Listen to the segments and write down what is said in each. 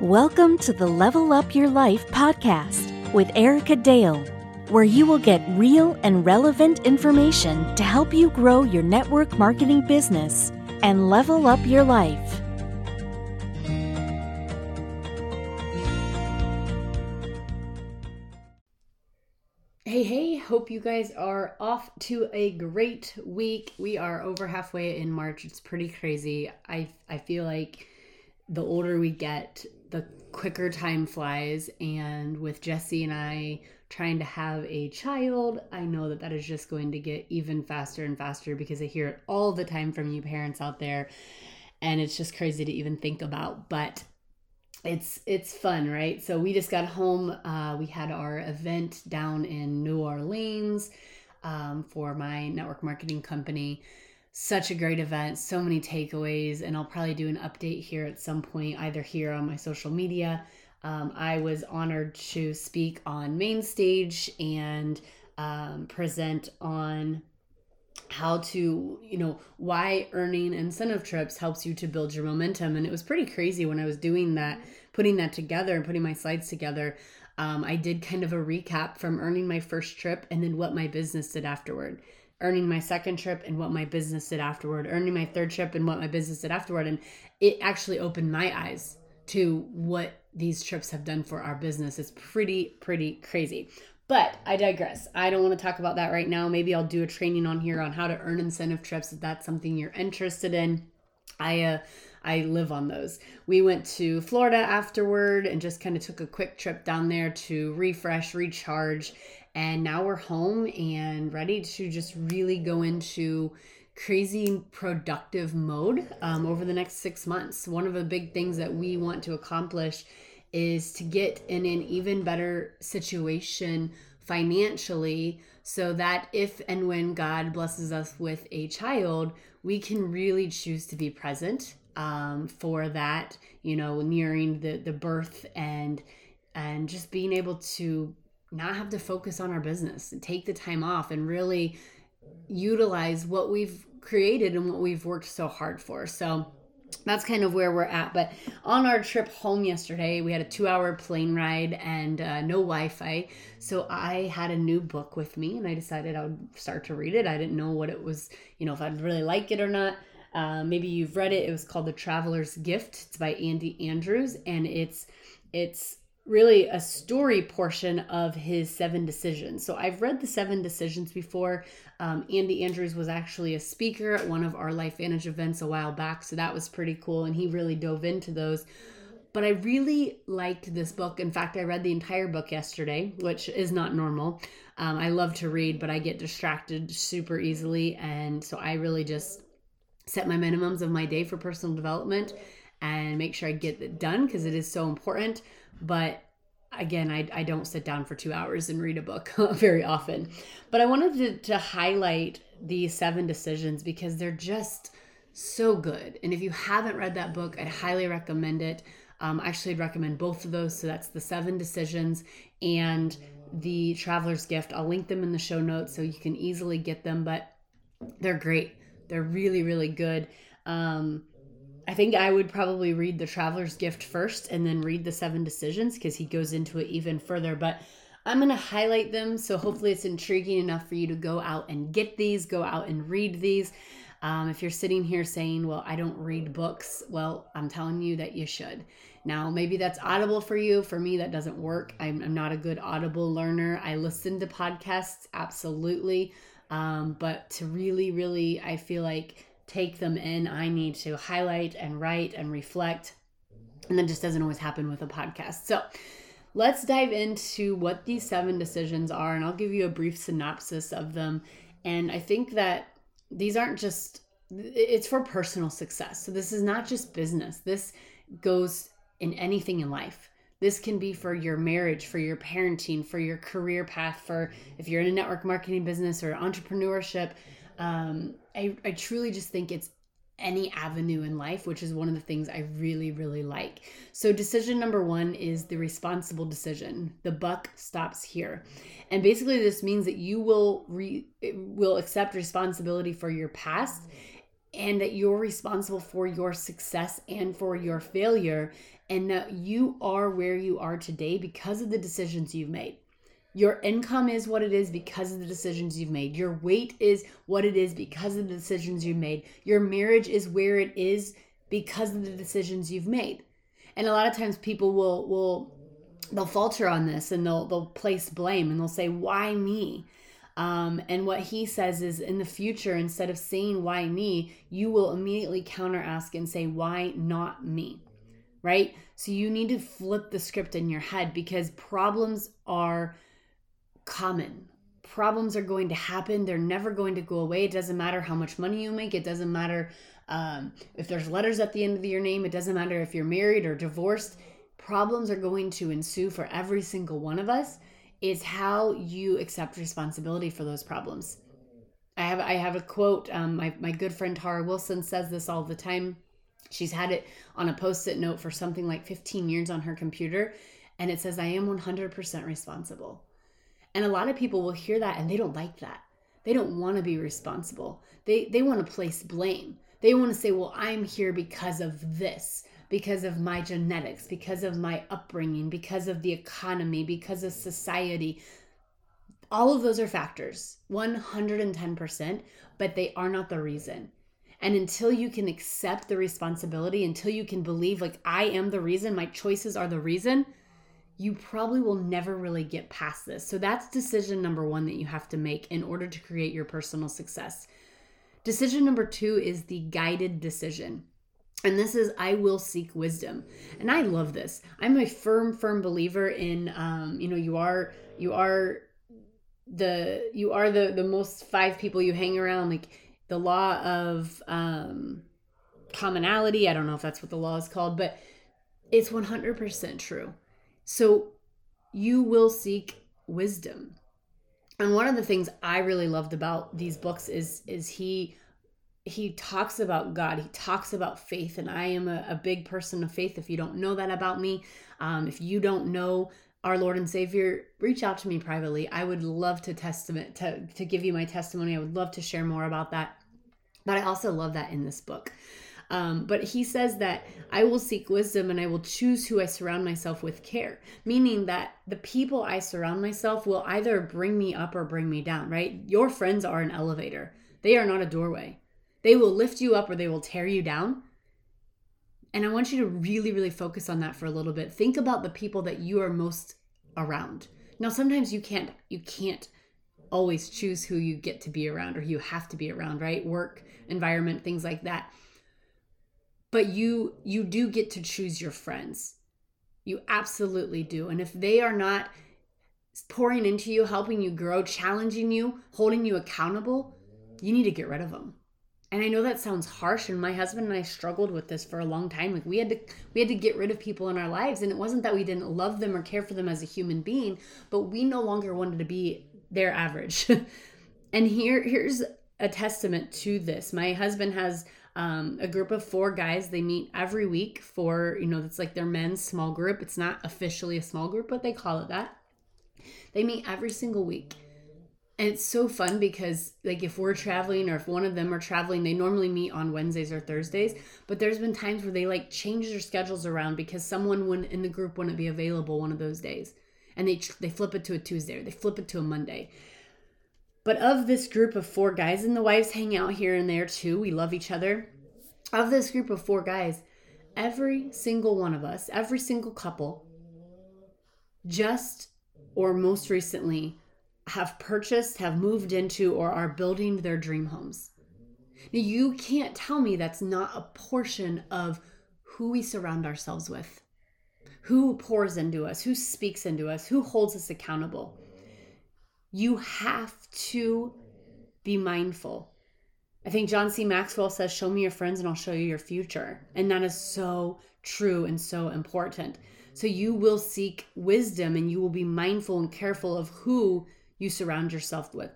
Welcome to the Level Up Your Life podcast with Erica Dale, where you will get real and relevant information to help you grow your network marketing business and level up your life. Hey, hey, hope you guys are off to a great week. We are over halfway in March. It's pretty crazy. I I feel like the older we get, the quicker time flies. And with Jesse and I trying to have a child, I know that that is just going to get even faster and faster because I hear it all the time from you parents out there. And it's just crazy to even think about. But it's it's fun right so we just got home uh, we had our event down in new orleans um, for my network marketing company such a great event, so many takeaways, and I'll probably do an update here at some point, either here on my social media. Um, I was honored to speak on main stage and um, present on how to, you know, why earning incentive trips helps you to build your momentum. And it was pretty crazy when I was doing that, putting that together and putting my slides together. Um, I did kind of a recap from earning my first trip and then what my business did afterward earning my second trip and what my business did afterward, earning my third trip and what my business did afterward. And it actually opened my eyes to what these trips have done for our business. It's pretty, pretty crazy. But I digress. I don't want to talk about that right now. Maybe I'll do a training on here on how to earn incentive trips if that's something you're interested in. I uh I live on those. We went to Florida afterward and just kind of took a quick trip down there to refresh, recharge, and now we're home and ready to just really go into crazy productive mode um, over the next six months. One of the big things that we want to accomplish is to get in an even better situation financially so that if and when God blesses us with a child, we can really choose to be present um, for that, you know, nearing the, the birth and and just being able to not have to focus on our business and take the time off and really utilize what we've created and what we've worked so hard for. So that's kind of where we're at. But on our trip home yesterday, we had a two hour plane ride and uh, no Wi Fi. So I had a new book with me and I decided I would start to read it. I didn't know what it was, you know, if I'd really like it or not. Uh, maybe you've read it. It was called The Traveler's Gift. It's by Andy Andrews and it's it's really a story portion of his seven decisions. So I've read the seven decisions before. Um, Andy Andrews was actually a speaker at one of our LifeVantage events a while back. So that was pretty cool. And he really dove into those. But I really liked this book. In fact, I read the entire book yesterday, which is not normal. Um, I love to read, but I get distracted super easily. And so I really just set my minimums of my day for personal development and make sure I get it done because it is so important but again I, I don't sit down for two hours and read a book very often. But i wanted to, to highlight these seven decisions because they're just so good. And if you haven't read that book i'd highly recommend it. Um, actually i'd recommend both of those. So that's the seven decisions and the traveler's gift. I'll link them in the show notes so you can easily get them but they're great. They're really really good. Um, I think I would probably read The Traveler's Gift first and then read The Seven Decisions because he goes into it even further. But I'm going to highlight them. So hopefully it's intriguing enough for you to go out and get these, go out and read these. Um, if you're sitting here saying, well, I don't read books, well, I'm telling you that you should. Now, maybe that's audible for you. For me, that doesn't work. I'm, I'm not a good audible learner. I listen to podcasts, absolutely. Um, but to really, really, I feel like take them in. I need to highlight and write and reflect. And that just doesn't always happen with a podcast. So let's dive into what these seven decisions are, and I'll give you a brief synopsis of them. And I think that these aren't just, it's for personal success. So this is not just business, this goes in anything in life. This can be for your marriage, for your parenting, for your career path, for if you're in a network marketing business or entrepreneurship, um, I, I truly just think it's any avenue in life, which is one of the things I really, really like. So, decision number one is the responsible decision. The buck stops here, and basically, this means that you will re, will accept responsibility for your past, and that you're responsible for your success and for your failure, and that you are where you are today because of the decisions you've made. Your income is what it is because of the decisions you've made. Your weight is what it is because of the decisions you've made. Your marriage is where it is because of the decisions you've made. And a lot of times people will will they'll falter on this and they'll they'll place blame and they'll say why me um, and what he says is in the future, instead of saying, why me, you will immediately counter ask and say, why not me? Right? So you need to flip the script in your head because problems are common. Problems are going to happen. They're never going to go away. It doesn't matter how much money you make. It doesn't matter um, if there's letters at the end of your name. It doesn't matter if you're married or divorced. Problems are going to ensue for every single one of us is how you accept responsibility for those problems. I have I have a quote. Um, my my good friend Tara Wilson says this all the time. She's had it on a post-it note for something like 15 years on her computer, and it says, "I am 100% responsible." And a lot of people will hear that and they don't like that. They don't want to be responsible. They they want to place blame. They want to say, "Well, I'm here because of this." because of my genetics, because of my upbringing, because of the economy, because of society. All of those are factors, 110%, but they are not the reason. And until you can accept the responsibility, until you can believe, like, I am the reason, my choices are the reason, you probably will never really get past this. So that's decision number one that you have to make in order to create your personal success. Decision number two is the guided decision. And this is, I will seek wisdom. And I love this. I'm a firm, firm believer in, um, you know, you are, you are the, you are the, the most five people you hang around, like the law of, um, commonality. I don't know if that's what the law is called, but it's 100% true. So you will seek wisdom. And one of the things I really loved about these books is is he he talks about God. He talks about faith, and I am a, a big person of faith. If you don't know that about me, um, if you don't know our Lord and Savior, reach out to me privately. I would love to testament to to give you my testimony. I would love to share more about that. But I also love that in this book. Um, but he says that I will seek wisdom and I will choose who I surround myself with care, meaning that the people I surround myself will either bring me up or bring me down, right? Your friends are an elevator, they are not a doorway. They will lift you up or they will tear you down. And I want you to really, really focus on that for a little bit. Think about the people that you are most around. Now, sometimes you can't, you can't always choose who you get to be around or you have to be around, right? Work, environment, things like that. But you you do get to choose your friends. You absolutely do. And if they are not pouring into you, helping you grow, challenging you, holding you accountable, you need to get rid of them and I know that sounds harsh and my husband and I struggled with this for a long time like we had to we had to get rid of people in our lives and it wasn't that we didn't love them or care for them as a human being but we no longer wanted to be their average and here here's a testament to this my husband has um, a group of four guys they meet every week for you know it's like their men's small group. It's not officially a small group but they call it that. They meet every single week. And it's so fun because like if we're traveling or if one of them are traveling they normally meet on wednesdays or thursdays. But there's been times where they like change their schedules around because someone wouldn't in the group wouldn't be available one of those days. And they they flip it to a tuesday or they flip it to a monday but of this group of four guys and the wives hang out here and there too we love each other of this group of four guys every single one of us every single couple just or most recently have purchased, have moved into, or are building their dream homes. Now, you can't tell me that's not a portion of who we surround ourselves with, who pours into us, who speaks into us, who holds us accountable. You have to be mindful. I think John C. Maxwell says, Show me your friends and I'll show you your future. And that is so true and so important. So you will seek wisdom and you will be mindful and careful of who you surround yourself with.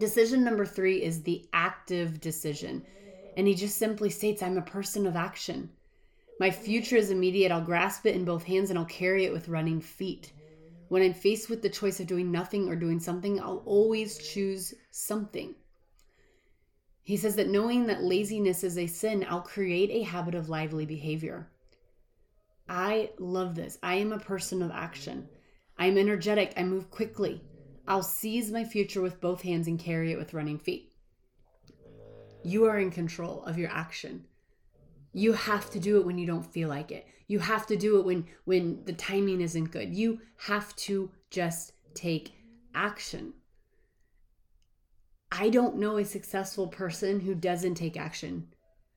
Decision number three is the active decision. And he just simply states, I'm a person of action. My future is immediate. I'll grasp it in both hands and I'll carry it with running feet. When I'm faced with the choice of doing nothing or doing something, I'll always choose something. He says that knowing that laziness is a sin, I'll create a habit of lively behavior. I love this. I am a person of action. I'm energetic. I move quickly. I'll seize my future with both hands and carry it with running feet. You are in control of your action. You have to do it when you don't feel like it. You have to do it when when the timing isn't good. You have to just take action. I don't know a successful person who doesn't take action.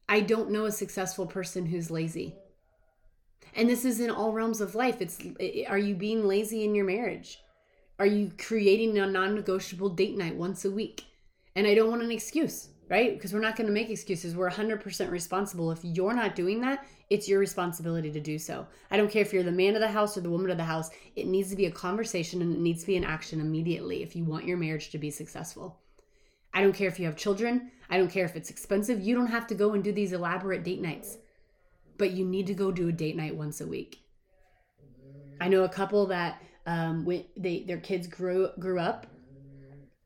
I don't know a successful person who's lazy. And this is in all realms of life. It's are you being lazy in your marriage? Are you creating a non-negotiable date night once a week? And I don't want an excuse, right? Because we're not going to make excuses. We're 100% responsible. If you're not doing that, it's your responsibility to do so. I don't care if you're the man of the house or the woman of the house. It needs to be a conversation and it needs to be an action immediately if you want your marriage to be successful. I don't care if you have children. I don't care if it's expensive. You don't have to go and do these elaborate date nights but you need to go do a date night once a week. I know a couple that um, when they their kids grew grew up,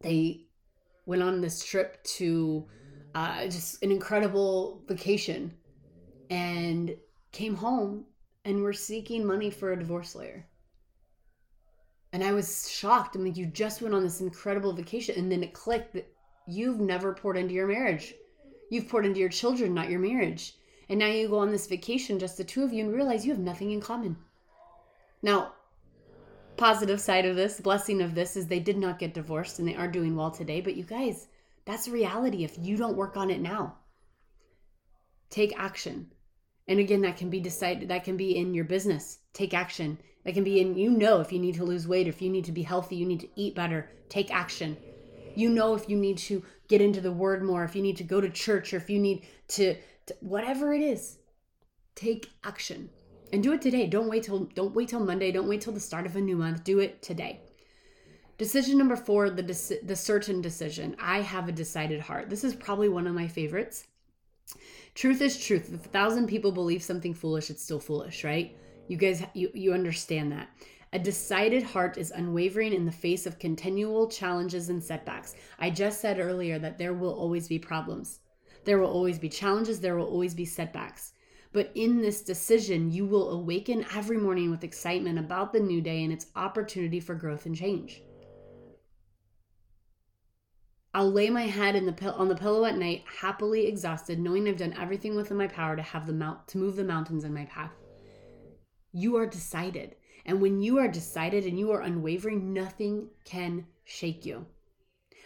they went on this trip to uh, just an incredible vacation, and came home and were seeking money for a divorce lawyer. And I was shocked. I'm like, you just went on this incredible vacation, and then it clicked that you've never poured into your marriage. You've poured into your children, not your marriage. And now you go on this vacation, just the two of you, and realize you have nothing in common. Now, positive side of this, blessing of this, is they did not get divorced and they are doing well today. But you guys, that's reality if you don't work on it now. Take action. And again, that can be decided, that can be in your business. Take action. That can be in, you know, if you need to lose weight, if you need to be healthy, you need to eat better, take action. You know, if you need to get into the word more, if you need to go to church, or if you need to whatever it is, take action and do it today. Don't wait till don't wait till Monday. Don't wait till the start of a new month. Do it today. Decision number four, the the certain decision. I have a decided heart. This is probably one of my favorites. Truth is truth. If a thousand people believe something foolish, it's still foolish, right? You guys, you you understand that. A decided heart is unwavering in the face of continual challenges and setbacks. I just said earlier that there will always be problems. There will always be challenges, there will always be setbacks. But in this decision, you will awaken every morning with excitement about the new day and its opportunity for growth and change. I'll lay my head the on the pillow at night, happily exhausted, knowing I've done everything within my power to have the mount to move the mountains in my path. You are decided, and when you are decided and you are unwavering, nothing can shake you.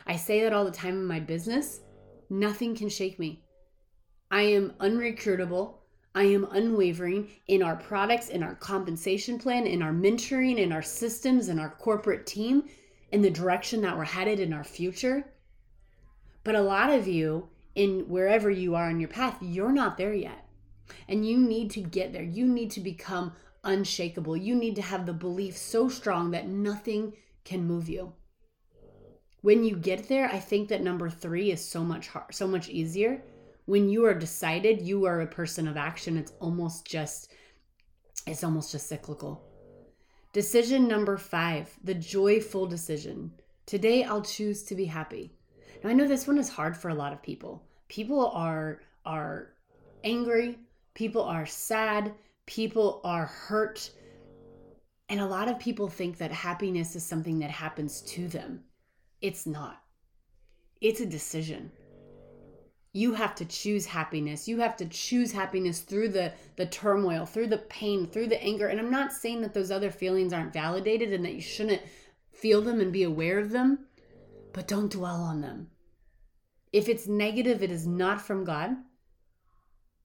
I say that all the time in my business, Nothing can shake me. I am unrecruitable. I am unwavering in our products, in our compensation plan, in our mentoring, in our systems, in our corporate team, in the direction that we're headed in our future. But a lot of you, in wherever you are in your path, you're not there yet. And you need to get there. You need to become unshakable. You need to have the belief so strong that nothing can move you when you get there, I think that number three is so much hard, so much easier. When you are decided, you are a person of action. It's almost just, it's almost just cyclical. Decision number five, the joyful decision. Today, I'll choose to be happy. Now, I know this one is hard for a lot of people. People are are angry. People are sad. People are hurt. And a lot of people think that happiness is something that happens to them. It's not. It's a decision. You have to choose happiness. You have to choose happiness through the the turmoil, through the pain, through the anger. And I'm not saying that those other feelings aren't validated and that you shouldn't feel them and be aware of them, but don't dwell on them. If it's negative, it is not from God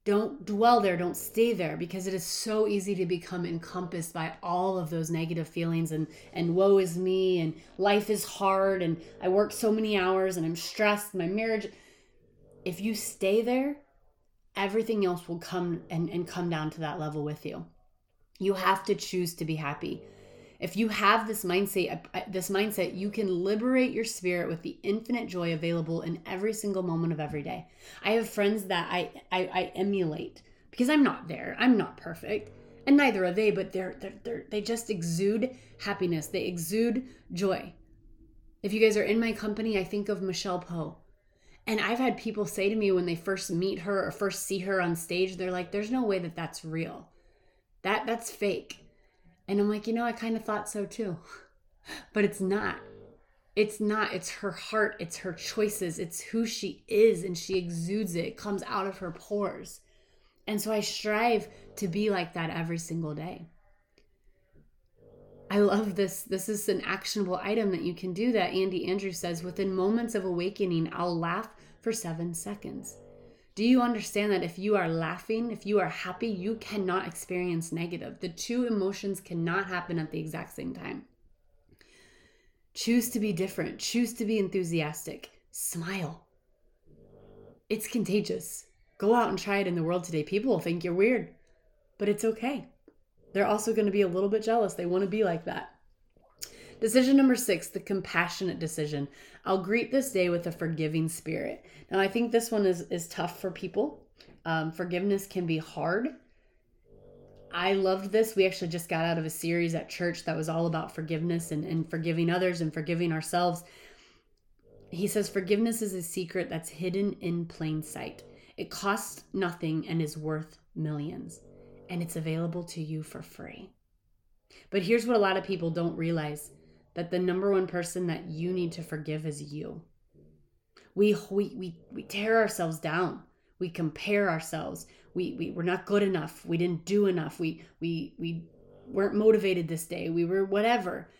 don't dwell there don't stay there because it is so easy to become encompassed by all of those negative feelings and and woe is me and life is hard and i work so many hours and i'm stressed my marriage if you stay there everything else will come and, and come down to that level with you. You have to choose to be happy. If you have this mindset uh, this mindset you can liberate your spirit with the infinite joy available in every single moment of every day. I have friends that i i, I emulate because i'm not there. I'm not perfect. And neither are they but they're, they're, they're they just exude happiness. They exude joy. If you guys are in my company i think of michelle poe And I've had people say to me when they first meet her or first see her on stage, they're like, there's no way that that's real. That that's fake. And I'm like, you know, I kind of thought so too. but it's not. It's not. It's her heart, it's her choices, it's who she is and she exudes it. It comes out of her pores. And so I strive to be like that every single day. I love this. This is an actionable item that you can do that Andy Andrews says within moments of awakening, I'll laugh for seven seconds. Do you understand that if you are laughing, if you are happy, you cannot experience negative? The two emotions cannot happen at the exact same time. Choose to be different, choose to be enthusiastic, smile. It's contagious. Go out and try it in the world today. People will think you're weird, but it's okay. They're also going to be a little bit jealous. They want to be like that. Decision number six, the compassionate decision. I'll greet this day with a forgiving spirit. Now, I think this one is, is tough for people. Um, forgiveness can be hard. I loved this. We actually just got out of a series at church that was all about forgiveness and, and forgiving others and forgiving ourselves. He says, Forgiveness is a secret that's hidden in plain sight. It costs nothing and is worth millions, and it's available to you for free. But here's what a lot of people don't realize that the number one person that you need to forgive is you. We, we, we, we tear ourselves down. We compare ourselves. We, we, we're not good enough. We didn't do enough. We, we, we weren't motivated this day. We were whatever.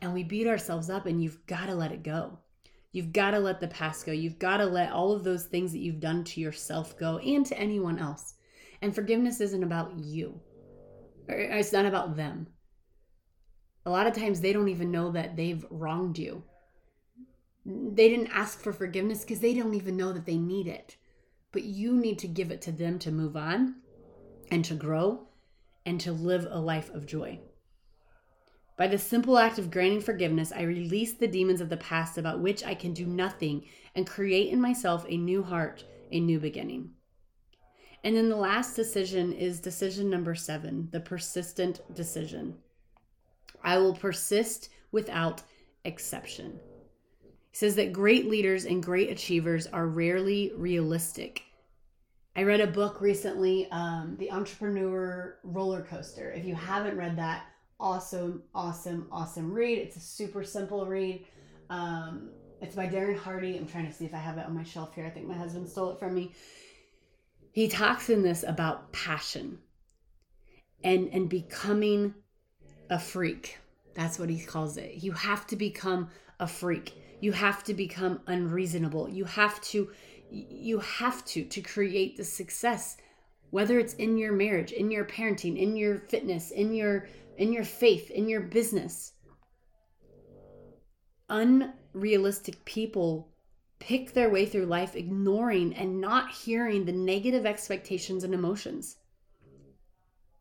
And we beat ourselves up, and you've got to let it go. You've got to let the past go. You've got to let all of those things that you've done to yourself go and to anyone else. And forgiveness isn't about you, it's not about them. A lot of times they don't even know that they've wronged you. They didn't ask for forgiveness because they don't even know that they need it. But you need to give it to them to move on and to grow and to live a life of joy. By the simple act of granting forgiveness, I release the demons of the past about which I can do nothing and create in myself a new heart, a new beginning. And then the last decision is decision number seven the persistent decision. I will persist without exception. He says that great leaders and great achievers are rarely realistic. I read a book recently, um, The Entrepreneur Roller Coaster. If you haven't read that, awesome, awesome, awesome read. It's a super simple read. Um, it's by Darren Hardy. I'm trying to see if I have it on my shelf here. I think my husband stole it from me. He talks in this about passion and and becoming a freak. That's what he calls it. You have to become a freak. You have to become unreasonable. You have to you have to to create the success whether it's in your marriage, in your parenting, in your fitness, in your in your faith, in your business. Unrealistic people pick their way through life ignoring and not hearing the negative expectations and emotions.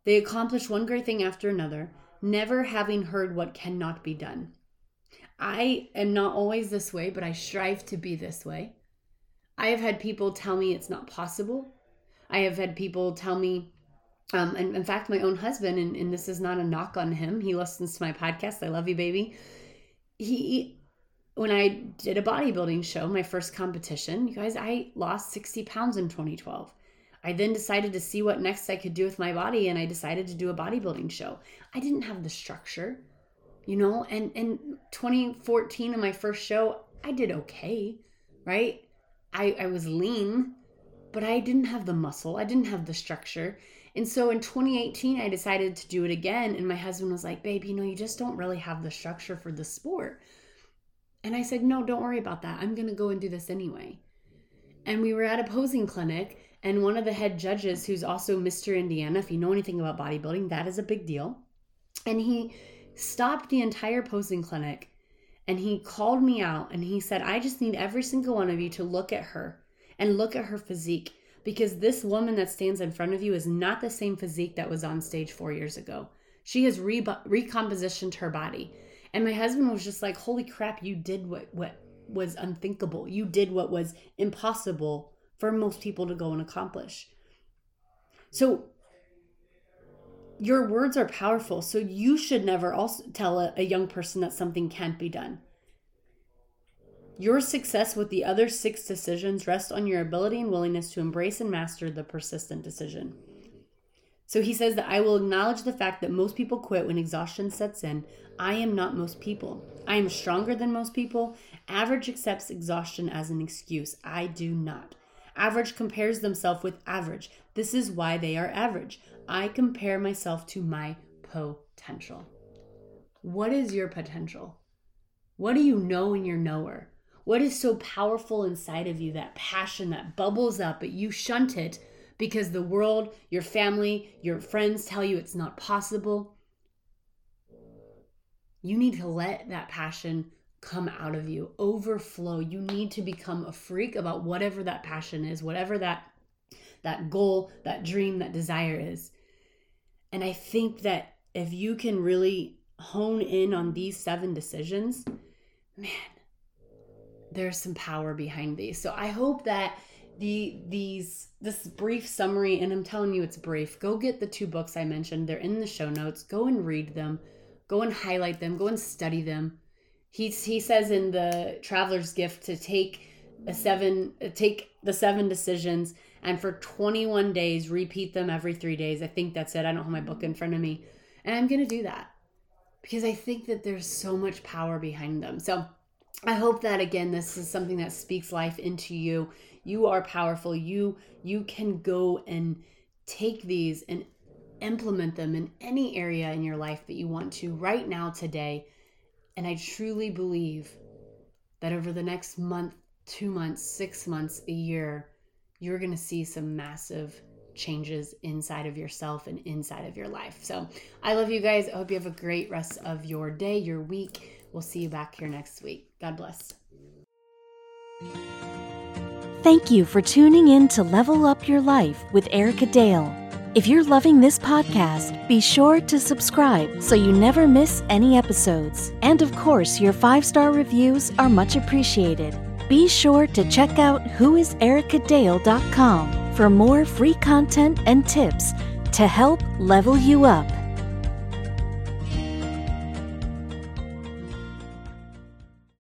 They accomplish one great thing after another, never having heard what cannot be done. I am not always this way, but I strive to be this way. I have had people tell me it's not possible. I have had people tell me um, and in fact, my own husband, and, and this is not a knock on him, he listens to my podcast. I love you, baby. He, when I did a bodybuilding show, my first competition, you guys, I lost 60 pounds in 2012. I then decided to see what next I could do with my body, and I decided to do a bodybuilding show. I didn't have the structure, you know, and in 2014, in my first show, I did okay, right? I, I was lean, but I didn't have the muscle, I didn't have the structure. And so in 2018, I decided to do it again. And my husband was like, babe, you know, you just don't really have the structure for the sport. And I said, no, don't worry about that. I'm going to go and do this anyway. And we were at a posing clinic, and one of the head judges, who's also Mr. Indiana, if you know anything about bodybuilding, that is a big deal. And he stopped the entire posing clinic and he called me out and he said, I just need every single one of you to look at her and look at her physique because this woman that stands in front of you is not the same physique that was on stage four years ago. She has re- recompositioned her body. And my husband was just like, holy crap, you did what, what was unthinkable. You did what was impossible for most people to go and accomplish. So your words are powerful. So you should never also tell a, a young person that something can't be done. Your success with the other six decisions rests on your ability and willingness to embrace and master the persistent decision. So he says that I will acknowledge the fact that most people quit when exhaustion sets in. I am not most people. I am stronger than most people. Average accepts exhaustion as an excuse. I do not. Average compares themselves with average. This is why they are average. I compare myself to my potential. What is your potential? What do you know in your knower? What is so powerful inside of you, that passion that bubbles up, but you shunt it because the world, your family, your friends tell you it's not possible? You need to let that passion come out of you, overflow. You need to become a freak about whatever that passion is, whatever that that goal, that dream, that desire is. And I think that if you can really hone in on these seven decisions, man, there's some power behind these. So I hope that the these this brief summary and I'm telling you it's brief. Go get the two books I mentioned. They're in the show notes. Go and read them. Go and highlight them. Go and study them. He he says in the traveler's gift to take a seven uh, take the seven decisions and for 21 days repeat them every 3 days. I think that's it. I don't have my book in front of me. And I'm to do that because I think that there's so much power behind them. So I hope that again this is something that speaks life into you. You are powerful. You you can go and take these and implement them in any area in your life that you want to right now today. And I truly believe that over the next month, 2 months, 6 months, a year, you're going to see some massive changes inside of yourself and inside of your life. So, I love you guys. I hope you have a great rest of your day, your week. We'll see you back here next week. God bless. Thank you for tuning in to Level Up Your Life with Erica Dale. If you're loving this podcast, be sure to subscribe so you never miss any episodes. And of course, your five star reviews are much appreciated. Be sure to check out whoisericadale.com for more free content and tips to help level you up.